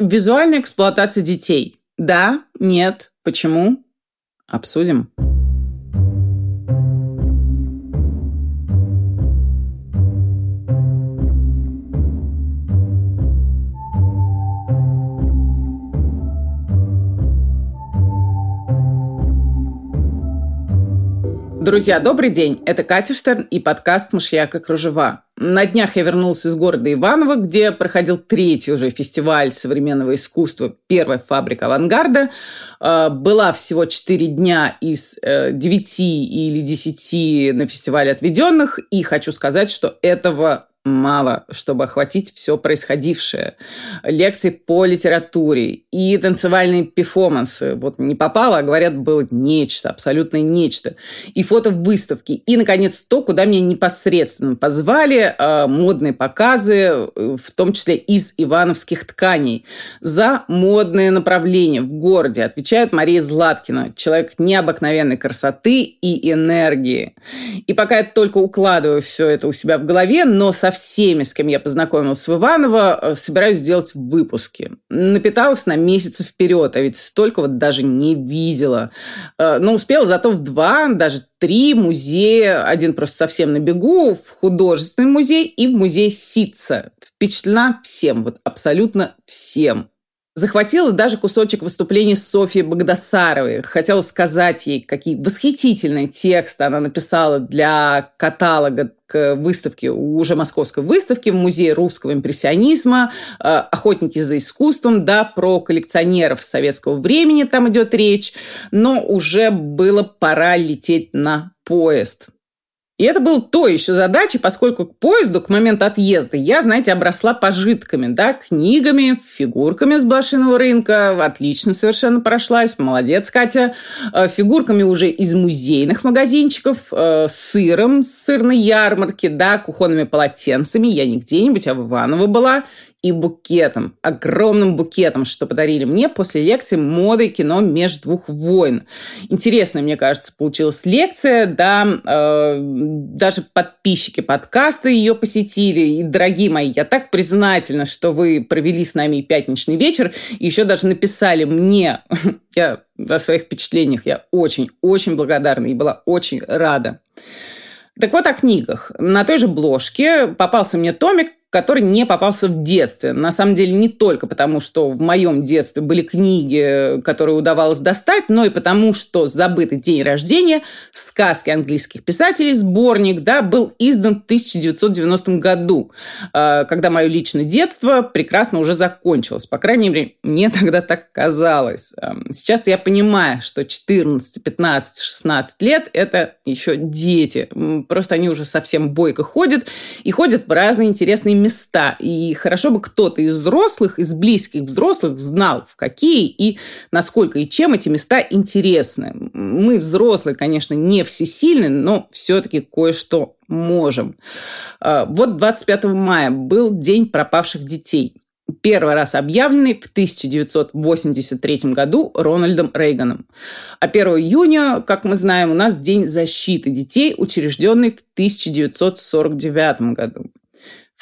Визуальная эксплуатация детей. Да, нет, почему? Обсудим. Друзья, добрый день. Это Катя Штерн и подкаст «Мышьяка кружева». На днях я вернулся из города Иваново, где проходил третий уже фестиваль современного искусства «Первая фабрика авангарда». А, была всего четыре дня из э, девяти или десяти на фестивале отведенных, и хочу сказать, что этого мало, чтобы охватить все происходившее. Лекции по литературе и танцевальные перформансы. Вот не попало, а говорят, было нечто, абсолютно нечто. И фото-выставки. И, наконец, то, куда меня непосредственно позвали, э, модные показы, э, в том числе из ивановских тканей. За модное направление в городе отвечает Мария Златкина, человек необыкновенной красоты и энергии. И пока я только укладываю все это у себя в голове, но со всеми, с кем я познакомилась в Иваново, э, собираюсь сделать выпуски. Напиталась на месяцы вперед, а ведь столько вот даже не видела. Э, но успела зато в два, даже три музея. Один просто совсем на бегу, в художественный музей и в музей Ситца. Впечатлена всем, вот абсолютно всем. Захватила даже кусочек выступления Софьи Богдасаровой. Хотела сказать ей, какие восхитительные тексты она написала для каталога к выставке, уже московской выставки в Музее русского импрессионизма, э, «Охотники за искусством», да, про коллекционеров советского времени там идет речь, но уже было пора лететь на поезд. И это было то еще задача, поскольку к поезду к моменту отъезда я, знаете, обросла пожитками, да, книгами, фигурками с блошиного рынка. Отлично совершенно прошлась. Молодец, Катя. Э, фигурками уже из музейных магазинчиков, э, сыром с сырной ярмарки, да, кухонными полотенцами. Я не где-нибудь, а в Иваново была и букетом, огромным букетом, что подарили мне после лекции «Мода и кино между двух войн». Интересная, мне кажется, получилась лекция, да, э, даже подписчики подкаста ее посетили. И, дорогие мои, я так признательна, что вы провели с нами пятничный вечер, и еще даже написали мне, я о своих впечатлениях, я очень-очень благодарна и была очень рада. Так вот о книгах. На той же бложке попался мне томик который не попался в детстве. На самом деле не только потому, что в моем детстве были книги, которые удавалось достать, но и потому, что «Забытый день рождения», сказки английских писателей, сборник, да, был издан в 1990 году, а, когда мое личное детство прекрасно уже закончилось. По крайней мере, мне тогда так казалось. Сейчас я понимаю, что 14, 15, 16 лет – это еще дети. Просто они уже совсем бойко ходят и ходят в разные интересные места. И хорошо бы кто-то из взрослых, из близких взрослых знал, в какие и насколько и чем эти места интересны. Мы, взрослые, конечно, не всесильны, но все-таки кое-что можем. А, вот 25 мая был День пропавших детей первый раз объявленный в 1983 году Рональдом Рейганом. А 1 июня, как мы знаем, у нас День защиты детей, учрежденный в 1949 году.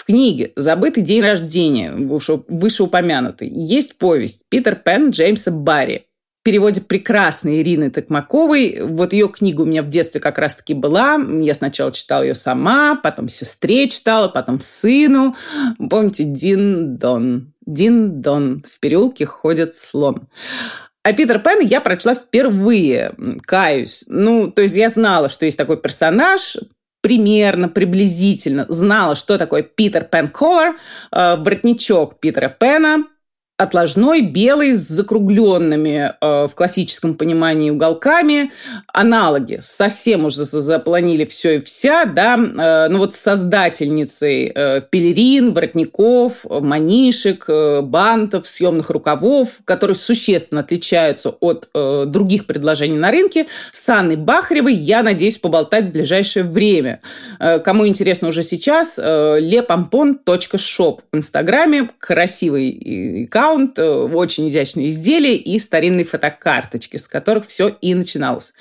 В книге «Забытый день рождения», вышеупомянутый, есть повесть «Питер Пен» Джеймса Барри. В переводе прекрасной Ирины Токмаковой. Вот ее книга у меня в детстве как раз-таки была. Я сначала читала ее сама, потом сестре читала, потом сыну. Помните, Дин Дон. Дин Дон. В переулке ходит слон. А Питер Пен я прочла впервые, каюсь. Ну, то есть я знала, что есть такой персонаж, примерно, приблизительно знала, что такое Питер Пен Колор, э, воротничок Питера Пена, отложной, белый, с закругленными э, в классическом понимании уголками. Аналоги совсем уже запланили все и вся, да. Э, ну вот создательницей э, пелерин, воротников, манишек, э, бантов, съемных рукавов, которые существенно отличаются от э, других предложений на рынке, с Анной Бахаревой я надеюсь поболтать в ближайшее время. Э, кому интересно уже сейчас, э, lepampon.shop в Инстаграме. Красивый аккаунт аккаунт, э, очень изящные изделия и старинные фотокарточки, с которых все и начиналось.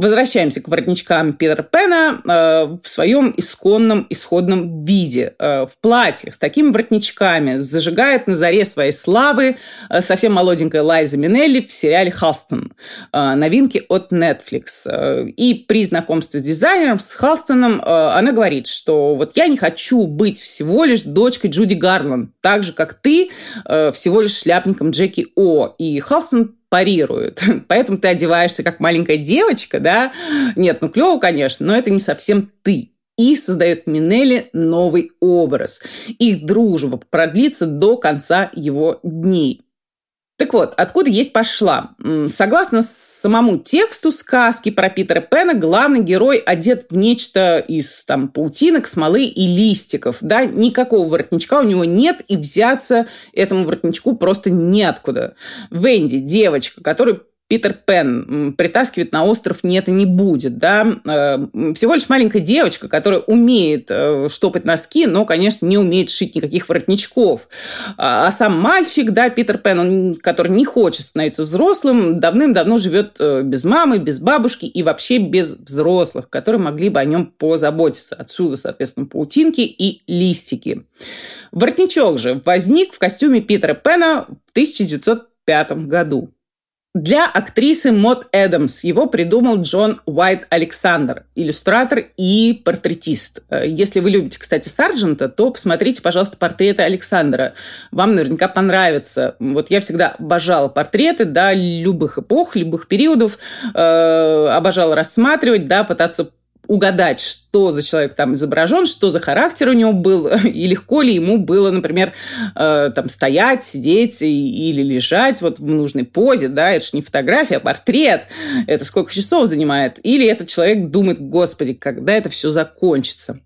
Возвращаемся к воротничкам Питера Пена э, в своем исконном исходном виде. Э, в платьях с такими воротничками зажигает на заре своей славы э, совсем молоденькая Лайза Минелли в сериале «Халстон». Э, новинки от Netflix. Э, и при знакомстве с дизайнером, с Халстоном, э, она говорит, что вот я не хочу быть всего лишь дочкой Джуди Гарланд, так же, как ты, э, всего лишь шляпником Джеки О. И Халстон парируют. Поэтому ты одеваешься как маленькая девочка, да? Нет, ну клево, конечно, но это не совсем ты. И создает Минелли новый образ. Их дружба продлится до конца его дней. Так вот, откуда есть пошла? Согласно самому тексту сказки про Питера Пена, главный герой одет в нечто из там, паутинок, смолы и листиков. Да? Никакого воротничка у него нет, и взяться этому воротничку просто неоткуда. Венди, девочка, которая Питер Пен притаскивает на остров нет и не будет, да, э, всего лишь маленькая девочка, которая умеет э, штопать носки, но, конечно, не умеет шить никаких воротничков. А, а сам мальчик, да, Питер Пен, он, который не хочет становиться взрослым, давным-давно живет э, без мамы, без бабушки и вообще без взрослых, которые могли бы о нем позаботиться. Отсюда, соответственно, паутинки и листики. Воротничок же возник в костюме Питера Пена в 1905 году. Для актрисы Мод Эдамс его придумал Джон Уайт Александр, иллюстратор и портретист. Э, если вы любите, кстати, Сарджента, то посмотрите, пожалуйста, портреты Александра. Вам наверняка понравится. Вот я всегда обожала портреты, да, любых эпох, любых периодов, э, обожала рассматривать, да, пытаться угадать, что за человек там изображен, что за характер у него был, и легко ли ему было, например, э, там стоять, сидеть или лежать вот в нужной позе, да, это же не фотография, а портрет, это сколько часов занимает, или этот человек думает, господи, когда это все закончится.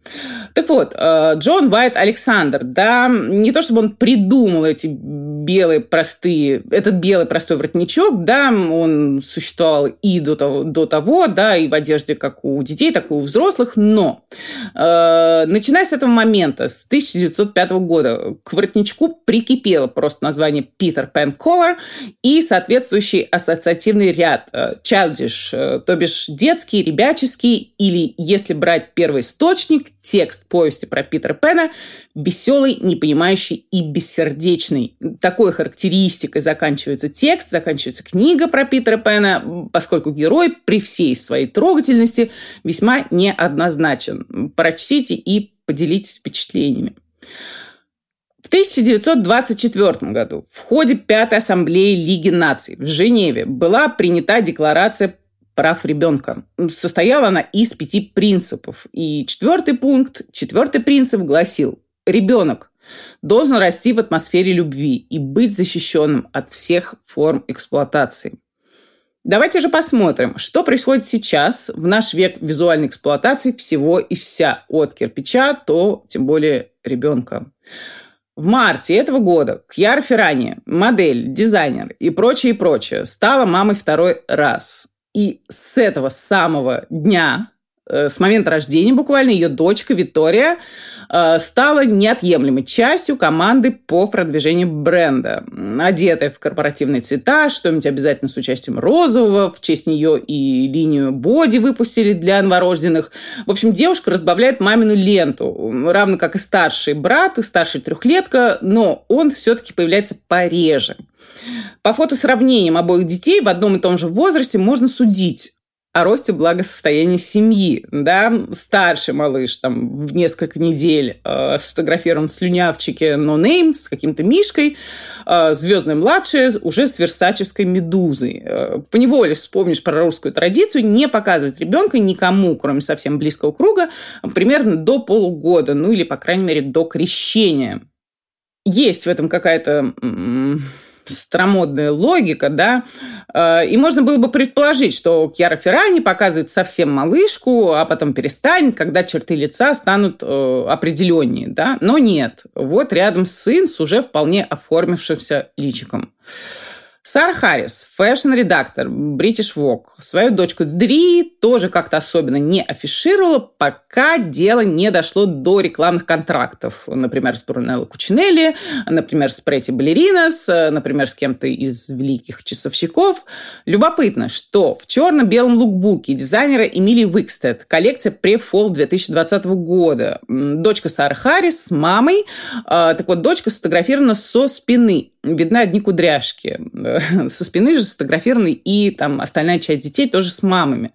Так вот, э, Джон Уайт Александр, да, не то чтобы он придумал эти белые простые, этот белый простой воротничок, да, он существовал и до того, до того да, и в одежде как у детей, так и у взрослых, но э, начиная с этого момента, с 1905 года, к воротничку прикипело просто название Питер Пен Колор и соответствующий ассоциативный ряд э, childish, э, то бишь детский, ребяческий, или, если брать первый источник, текст повести про Питера Пена, веселый, непонимающий и бессердечный. Такой характеристикой заканчивается текст, заканчивается книга про Питера Пена, поскольку герой при всей своей трогательности весьма неоднозначен. Прочтите и поделитесь впечатлениями. В 1924 году в ходе Пятой Ассамблеи Лиги наций в Женеве была принята Декларация прав ребенка. Состояла она из пяти принципов. И четвертый пункт, четвертый принцип гласил, ребенок должен расти в атмосфере любви и быть защищенным от всех форм эксплуатации. Давайте же посмотрим, что происходит сейчас в наш век визуальной эксплуатации всего и вся, от кирпича, то тем более ребенка. В марте этого года Кьяра Феррани, модель, дизайнер и прочее, и прочее, стала мамой второй раз. И с этого самого дня, с момента рождения буквально, ее дочка Виктория э, стала неотъемлемой частью команды по продвижению бренда. Одетая в корпоративные цвета, что-нибудь обязательно с участием розового, в честь нее и линию боди выпустили для новорожденных. В общем, девушка разбавляет мамину ленту, равно как и старший брат, и старший трехлетка, но он все-таки появляется пореже. По фотосравнениям обоих детей в одном и том же возрасте можно судить о росте благосостояния семьи. Да? Старший малыш там в несколько недель э, сфотографирован в слюнявчике No Name с каким-то мишкой, э, звездная младшая уже с версачевской медузой. Э, поневоле вспомнишь про русскую традицию не показывать ребенка никому, кроме совсем близкого круга, примерно до полугода, ну или, по крайней мере, до крещения. Есть в этом какая-то старомодная логика, да, э, и можно было бы предположить, что Кьяра Феррани показывает совсем малышку, а потом перестанет, когда черты лица станут э, определеннее, да, но нет. Вот рядом сын с уже вполне оформившимся личиком. Сара Харрис, fashion-редактор British Vogue, свою дочку Дри тоже как-то особенно не афишировала, пока дело не дошло до рекламных контрактов. Например, с Брунелло Кучинелли, например, с Pretty Ballerinas, например, с кем-то из великих часовщиков. Любопытно, что в черно-белом лукбуке дизайнера Эмилии Уикстед коллекция pre-fall 2020 года. Дочка Сары Харрис с мамой. А, так вот, дочка сфотографирована со спины видны одни кудряшки. Со спины же сфотографированы и там остальная часть детей тоже с мамами.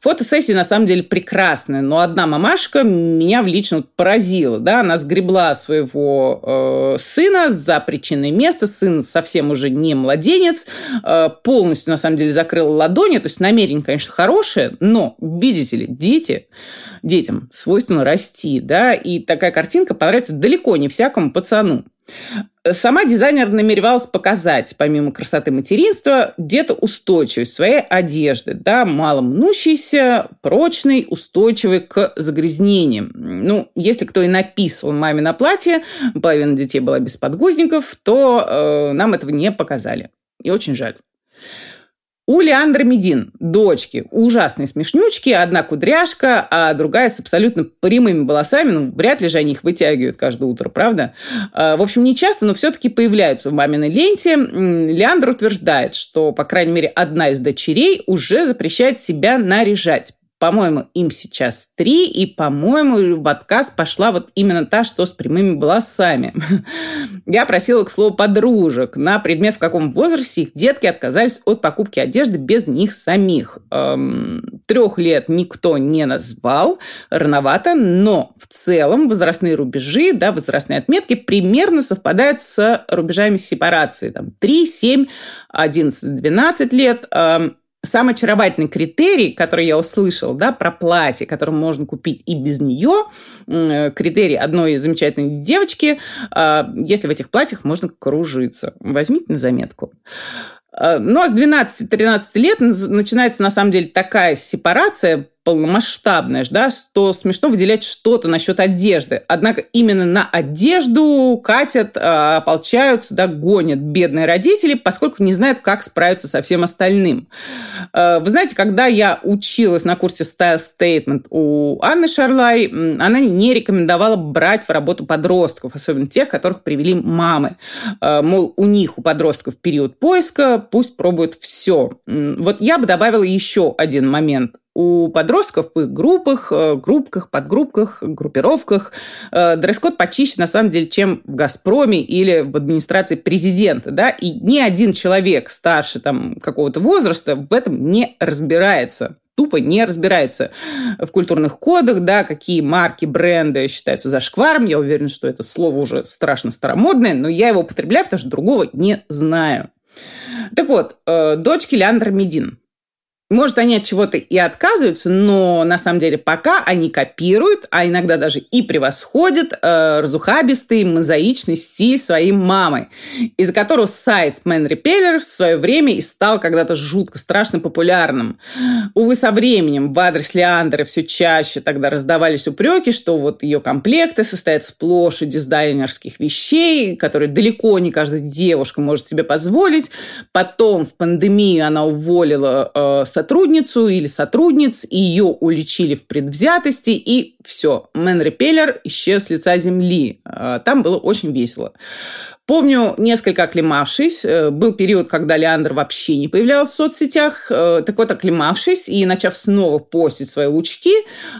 Фотосессии на самом деле прекрасные, но одна мамашка меня лично поразила. Да? Она сгребла своего э, сына за причиной места. Сын совсем уже не младенец. Э, полностью, на самом деле, закрыла ладони. То есть намерение, конечно, хорошее, но, видите ли, дети детям свойственно расти, да, и такая картинка понравится далеко не всякому пацану. Сама дизайнер намеревалась показать, помимо красоты материнства, где-то устойчивость своей одежды, да, мало мнущейся, прочный, устойчивый к загрязнениям. Ну, если кто и написал маме на платье, половина детей была без подгузников, то э, нам этого не показали. И очень жаль. У Леандра Медин дочки ужасные смешнючки, одна кудряшка, а другая с абсолютно прямыми волосами. Ну, вряд ли же они их вытягивают каждое утро, правда? А, в общем, не часто, но все-таки появляются в маминой ленте. Леандр утверждает, что, по крайней мере, одна из дочерей уже запрещает себя наряжать. По-моему, им сейчас три, и, по-моему, в отказ пошла вот именно та, что с прямыми волосами. Я просила, к слову, подружек на предмет, в каком возрасте их детки отказались от покупки одежды без них самих. Эм, трех лет никто не назвал, рановато, но в целом возрастные рубежи, да, возрастные отметки примерно совпадают с рубежами сепарации. Там 3, 7, 11, 12 лет. Эм, Самый очаровательный критерий, который я услышал, да, про платье, которое можно купить и без нее, критерий одной замечательной девочки, а, если в этих платьях можно кружиться. Возьмите на заметку. А, а с 12-13 лет начинается, на самом деле, такая сепарация полномасштабная, да, что смешно выделять что-то насчет одежды. Однако именно на одежду катят, э, ополчаются, да, гонят бедные родители, поскольку не знают, как справиться со всем остальным. Э, вы знаете, когда я училась на курсе Style Statement у Анны Шарлай, она не рекомендовала брать в работу подростков, особенно тех, которых привели мамы. Э, мол, у них, у подростков период поиска, пусть пробуют все. Вот я бы добавила еще один момент у подростков в их группах, э, группках, подгруппках, группировках э, дресс-код почище, на самом деле, чем в «Газпроме» или в администрации президента. Да? И ни один человек старше там, какого-то возраста в этом не разбирается тупо не разбирается в культурных кодах, да, какие марки, бренды считаются зашкваром. Я уверена, что это слово уже страшно старомодное, но я его употребляю, потому что другого не знаю. Так вот, э, дочки Леандра Медин. Может, они от чего-то и отказываются, но на самом деле пока они копируют, а иногда даже и превосходят э, разухабистый мозаичный стиль своей мамы, из-за которого сайт Man Repeller в свое время и стал когда-то жутко страшно популярным. Увы, со временем в адрес Леандры все чаще тогда раздавались упреки, что вот ее комплекты состоят сплошь из дизайнерских вещей, которые далеко не каждая девушка может себе позволить. Потом в пандемию она уволила э, сотрудницу или сотрудниц, и ее уличили в предвзятости, и все, Мэн Репеллер исчез с лица земли. А, там было очень весело. Помню, несколько оклемавшись, э, был период, когда Леандр вообще не появлялся в соцсетях, э, так вот, оклемавшись и начав снова постить свои лучки,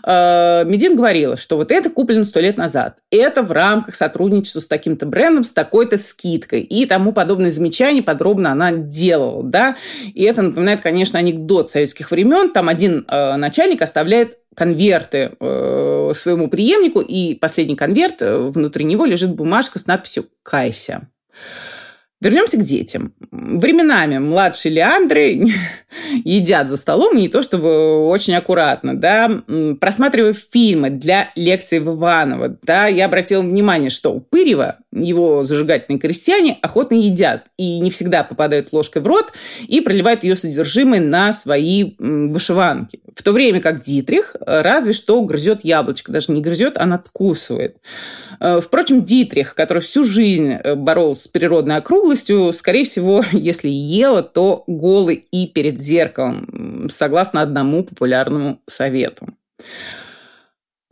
э, Медин говорила, что вот это куплено сто лет назад. Это в рамках сотрудничества с таким-то брендом, с такой-то скидкой и тому подобные замечания подробно она делала, да. И это напоминает, конечно, анекдот советских времен. Там один начальник оставляет конверты э, своему преемнику, и последний конверт, э, внутри него лежит бумажка с надписью «Кайся». Вернемся к детям. Временами младшие Леандры едят за столом не то чтобы очень аккуратно, да, просматривая фильмы для лекции в да, я обратила внимание, что у Пырева его зажигательные крестьяне охотно едят и не всегда попадают ложкой в рот и проливают ее содержимое на свои вышиванки. В то время как Дитрих э, разве что грызет яблочко, даже не грызет, а надкусывает. Э, впрочем, Дитрих, который всю жизнь э, боролся с природной округлостью, скорее всего, если ела, то голый и перед зеркалом, согласно одному популярному совету.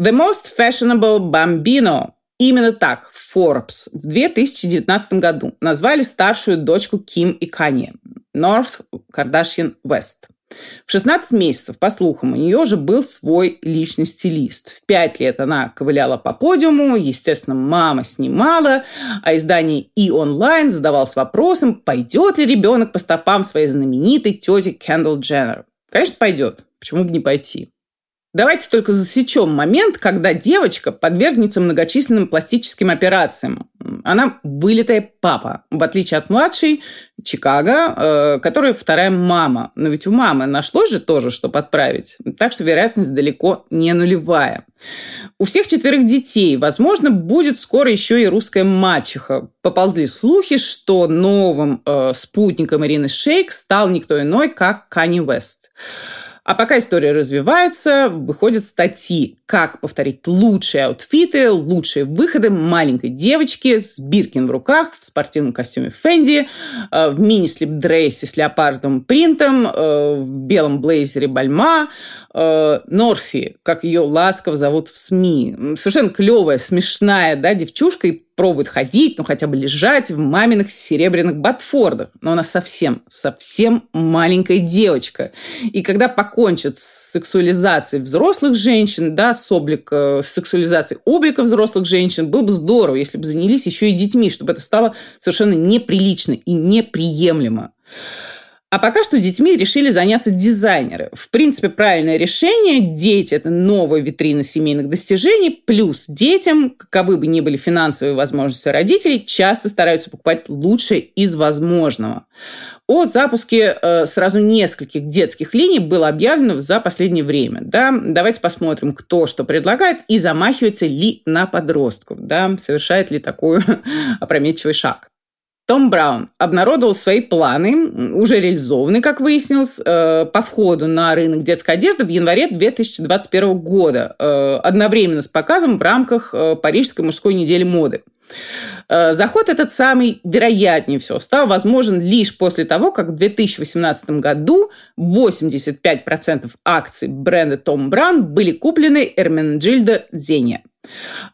The most fashionable bambino Именно так Forbes в 2019 году назвали старшую дочку Ким и Канье – North Kardashian West. В 16 месяцев, по слухам, у нее уже был свой личный стилист. В 5 лет она ковыляла по подиуму, естественно, мама снимала, а издание и онлайн задавалось вопросом, пойдет ли ребенок по стопам своей знаменитой тети Кендалл Дженнер. Конечно, пойдет. Почему бы не пойти? Давайте только засечем момент, когда девочка подвергнется многочисленным пластическим операциям. Она вылитая папа, в отличие от младшей Чикаго, э, которая вторая мама. Но ведь у мамы нашлось же тоже, что подправить. Так что вероятность далеко не нулевая. У всех четверых детей, возможно, будет скоро еще и русская мачеха. Поползли слухи, что новым э, спутником Ирины Шейк стал никто иной, как Канни Вест. А пока история развивается, выходят статьи, как повторить лучшие аутфиты, лучшие выходы маленькой девочки с Биркин в руках, в спортивном костюме Фенди, э, в мини-слип-дрессе с леопардовым принтом, э, в белом блейзере Бальма, э, Норфи, как ее ласково зовут в СМИ. Совершенно клевая, смешная да, девчушка, и пробует ходить, ну хотя бы лежать в маминых серебряных ботфордах. Но она совсем, совсем маленькая девочка. И когда покончат с сексуализацией взрослых женщин, да, с, облика, с сексуализацией облика взрослых женщин, было бы здорово, если бы занялись еще и детьми, чтобы это стало совершенно неприлично и неприемлемо. А пока что детьми решили заняться дизайнеры. В принципе, правильное решение. Дети – это новая витрина семейных достижений. Плюс детям, каковы бы ни были финансовые возможности родителей, часто стараются покупать лучшее из возможного. О запуске э, сразу нескольких детских линий было объявлено за последнее время. Да? Давайте посмотрим, кто что предлагает и замахивается ли на подростков. Да? Совершает ли такой опрометчивый шаг. Том Браун обнародовал свои планы, уже реализованные, как выяснилось, э, по входу на рынок детской одежды в январе 2021 года, э, одновременно с показом в рамках э, Парижской мужской недели моды. Заход этот самый, вероятнее всего, стал возможен лишь после того, как в 2018 году 85% акций бренда Том Браун были куплены Эрменджильдо Зене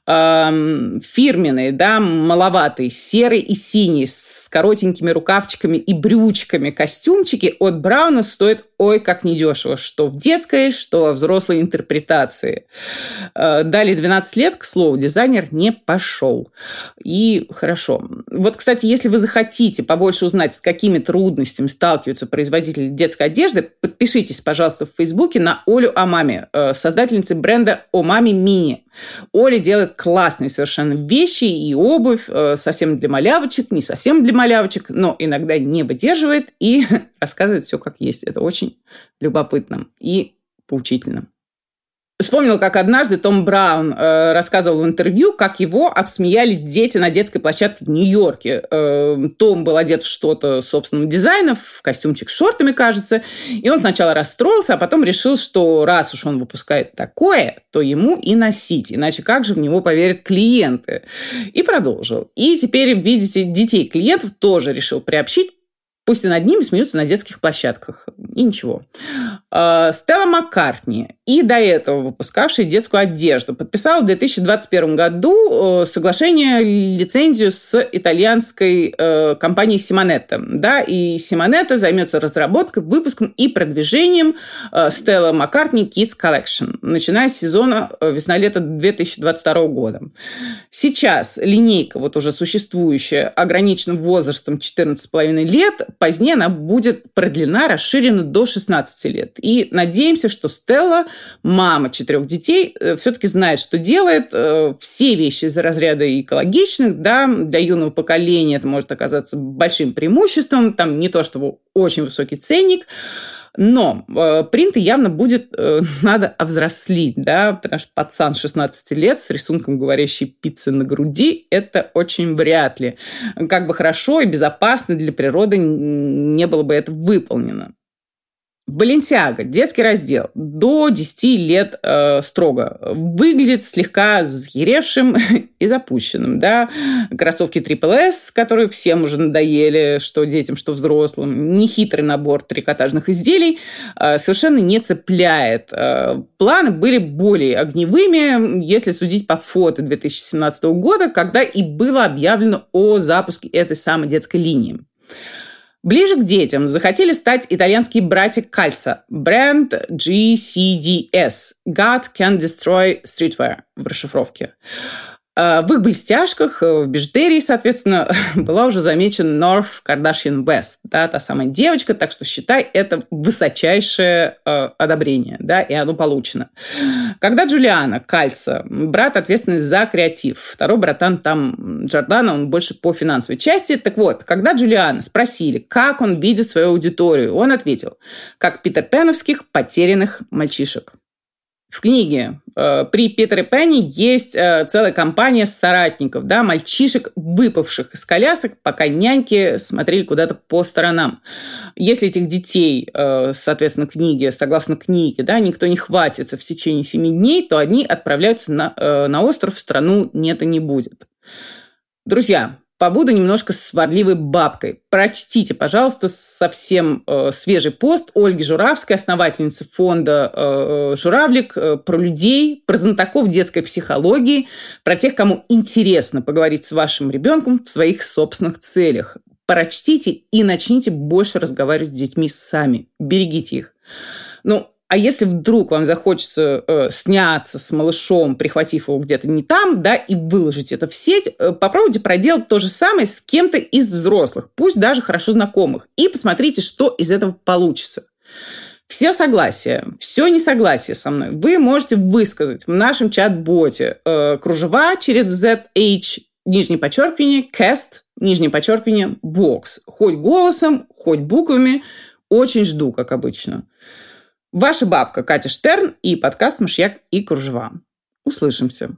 фирменный, да, маловатый, серый и синий, с коротенькими рукавчиками и брючками костюмчики от Брауна стоят ой, как недешево, что в детской, что во взрослой интерпретации. Э, дали 12 лет, к слову, дизайнер не пошел. И хорошо. Вот, кстати, если вы захотите побольше узнать, с какими трудностями сталкиваются производители детской одежды, подпишитесь, пожалуйста, в Фейсбуке на Олю Амами, э, создательницы бренда Омами Мини. Оля делает классные совершенно вещи и обувь, э, совсем для малявочек, не совсем для малявочек, но иногда не выдерживает и рассказывает все как есть. Это очень любопытно и поучительно. Вспомнил, как однажды Том Браун э, рассказывал в интервью, как его обсмеяли дети на детской площадке в Нью-Йорке. Э, Том был одет в что-то собственного дизайна, в костюмчик с шортами, кажется. И он сначала расстроился, а потом решил, что раз уж он выпускает такое, то ему и носить. Иначе как же в него поверят клиенты? И продолжил. И теперь, видите, детей клиентов тоже решил приобщить Пусть и над ними смеются на детских площадках. И ничего. А, Стелла Маккартни, и до этого выпускавшая детскую одежду, подписала в 2021 году э, соглашение, лицензию с итальянской э, компанией Симонетта. Да, и Симонетта займется разработкой, выпуском и продвижением Стелла Маккартни Kids Collection, начиная с сезона э, весна-лето 2022 года. Сейчас линейка, вот уже существующая, ограничена возрастом 14,5 лет, позднее она будет продлена, расширена до 16 лет. И надеемся, что Стелла, мама четырех детей, э, все-таки знает, что делает. Э, все вещи из разряда экологичных, да, для юного поколения это может оказаться большим преимуществом. Там не то, чтобы очень высокий ценник, но э, принты явно будет э, надо овзрослить, да, потому что пацан 16 лет с рисунком говорящей пиццы на груди – это очень вряд ли. Как бы хорошо и безопасно для природы не было бы это выполнено. Баленсиага, детский раздел, до 10 лет э, строго. Выглядит слегка взъеревшим и запущенным. Да? Кроссовки Triple S, которые всем уже надоели, что детям, что взрослым. Нехитрый набор трикотажных изделий э, совершенно не цепляет. Э, планы были более огневыми, если судить по фото 2017 года, когда и было объявлено о запуске этой самой детской линии. Ближе к детям захотели стать итальянские братья Кальца, бренд GCDS – God Can Destroy Streetwear в расшифровке. А, в их блестяшках, э, в бижутерии, соответственно, была уже замечена North Kardashian West, да, та самая девочка, так что считай, это высочайшее э, одобрение, да, и оно получено. Когда Джулиана Кальца, брат ответственный за креатив, второй братан там Джордана, он больше по финансовой части. Так вот, когда Джулиана спросили, как он видит свою аудиторию, он ответил, как Питер Пеновских потерянных мальчишек. В книге э, при Питере Пенни есть э, целая компания соратников, да, мальчишек, выпавших из колясок, пока няньки смотрели куда-то по сторонам. Если этих детей, э, соответственно, книги, согласно книге, да, никто не хватится в течение семи дней, то они отправляются на, на остров, в страну нет и не будет. Друзья, побуду немножко сварливой бабкой. Прочтите, пожалуйста, совсем э, свежий пост Ольги Журавской, основательницы фонда э, э, «Журавлик», э, про людей, про знатоков детской психологии, про тех, кому интересно поговорить с вашим ребенком в своих собственных целях. Прочтите и начните больше разговаривать с детьми сами. Берегите их. Ну, а если вдруг вам захочется э, сняться с малышом, прихватив его где-то не там, да, и выложить это в сеть, э, попробуйте проделать то же самое с кем-то из взрослых, пусть даже хорошо знакомых, и посмотрите, что из этого получится. Все согласия, все несогласие со мной вы можете высказать в нашем чат-боте э, кружева через ZH, нижнее подчеркивание, cast, нижнее подчеркивание, box. Хоть голосом, хоть буквами. Очень жду, как обычно. Ваша бабка Катя Штерн и подкаст «Мышьяк и кружева». Услышимся.